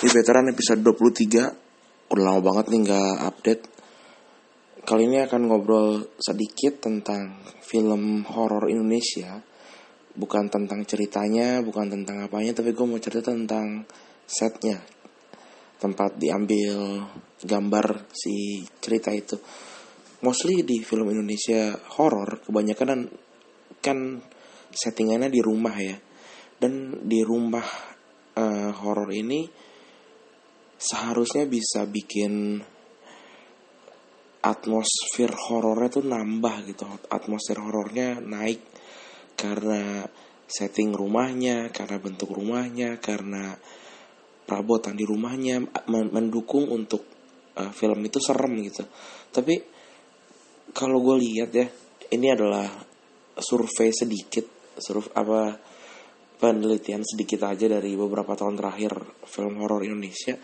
Di veteran episode 23 Udah lama banget nih gak update. Kali ini akan ngobrol sedikit tentang film horor Indonesia. Bukan tentang ceritanya, bukan tentang apanya Tapi gue mau cerita tentang setnya. Tempat diambil gambar si cerita itu. Mostly di film Indonesia horor Kebanyakan kan, settingannya di rumah ya. Dan di rumah uh, horor ini seharusnya bisa bikin atmosfer horornya tuh nambah gitu. Atmosfer horornya naik karena setting rumahnya karena bentuk rumahnya karena perabotan di rumahnya mendukung untuk uh, film itu serem gitu. Tapi kalau gue lihat ya ini adalah survei sedikit survei apa penelitian sedikit aja dari beberapa tahun terakhir film horor Indonesia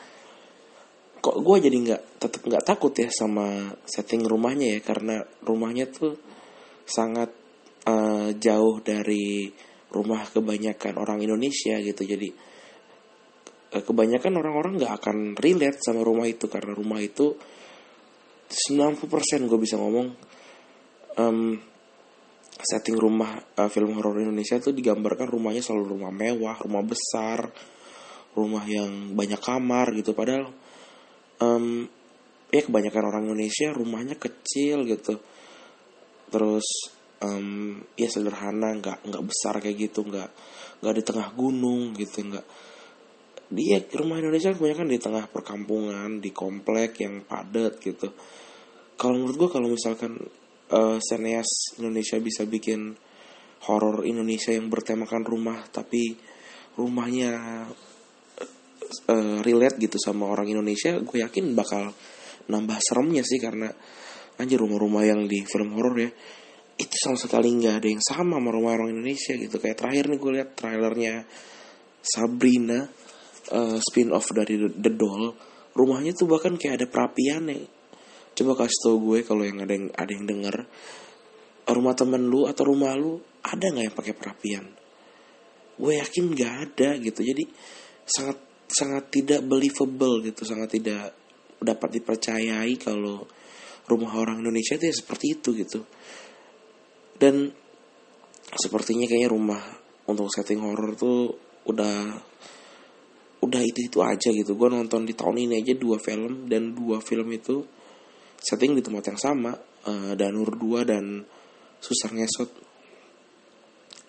kok gue jadi nggak tetap nggak takut ya sama setting rumahnya ya? Karena rumahnya tuh sangat uh, jauh dari rumah kebanyakan orang Indonesia gitu. Jadi uh, kebanyakan orang-orang nggak akan relate sama rumah itu. Karena rumah itu 90% gue bisa ngomong um, setting rumah uh, film horor Indonesia tuh digambarkan rumahnya selalu rumah mewah, rumah besar, rumah yang banyak kamar gitu. Padahal um, ya kebanyakan orang Indonesia rumahnya kecil gitu. Terus um, ya sederhana nggak nggak besar kayak gitu nggak nggak di tengah gunung gitu nggak. Dia rumah Indonesia kebanyakan di tengah perkampungan di komplek yang padat gitu. Kalau menurut gue kalau misalkan uh, seneas Indonesia bisa bikin horor Indonesia yang bertemakan rumah tapi rumahnya uh, relate gitu sama orang Indonesia gue yakin bakal nambah seremnya sih karena anjir rumah-rumah yang di film horor ya itu sama sekali nggak ada yang sama sama rumah orang Indonesia gitu. Kayak terakhir nih gue lihat trailernya Sabrina uh, spin off dari The, The Doll rumahnya tuh bahkan kayak ada perapian nih coba kasih tau gue kalau yang ada yang ada yang denger rumah temen lu atau rumah lu ada nggak yang pakai perapian? Gue yakin nggak ada gitu. Jadi sangat sangat tidak believable gitu sangat tidak dapat dipercayai kalau rumah orang Indonesia itu ya seperti itu gitu. Dan sepertinya kayaknya rumah untuk setting horror tuh udah udah itu itu aja gitu. Gue nonton di tahun ini aja dua film dan dua film itu setting di tempat yang sama uh, Danur 2 dan Susar Ngesot.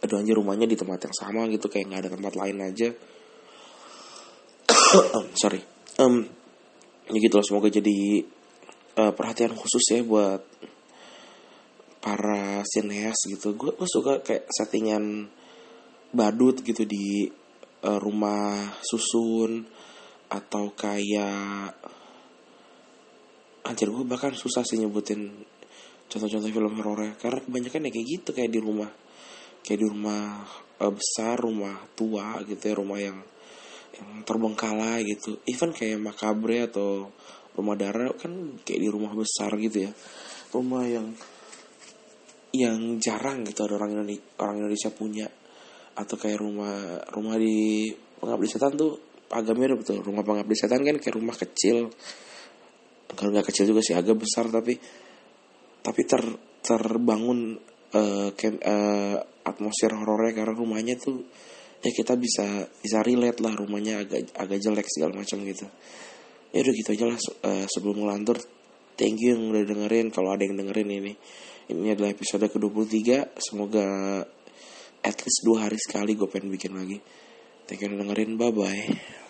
Aduh anjir rumahnya di tempat yang sama gitu kayak nggak ada tempat lain aja sorry. Um, ya gitu loh semoga jadi uh, perhatian khusus ya buat para sineas gitu. Gue suka kayak settingan badut gitu di uh, rumah susun atau kayak anjir gue bahkan susah sih nyebutin contoh-contoh film horor karena kebanyakan ya kayak gitu kayak di rumah kayak di rumah uh, besar rumah tua gitu ya rumah yang yang terbengkalai gitu. Even kayak makabre atau rumah darah kan kayak di rumah besar gitu ya. Rumah yang yang jarang gitu ada orang Indonesia, orang Indonesia punya. Atau kayak rumah rumah di pengabdi setan tuh agak mirip tuh. Rumah pengabdi setan kan kayak rumah kecil. Kalau nggak kecil juga sih agak besar tapi tapi ter terbangun uh, kem, uh, atmosfer horornya karena rumahnya tuh ya kita bisa bisa relate lah rumahnya agak agak jelek segala macam gitu. Ya udah gitu aja lah uh, sebelum ngelantur thank you yang udah dengerin kalau ada yang dengerin ini. Ini adalah episode ke-23 semoga at least dua hari sekali gue pengen bikin lagi. Thank you udah dengerin bye bye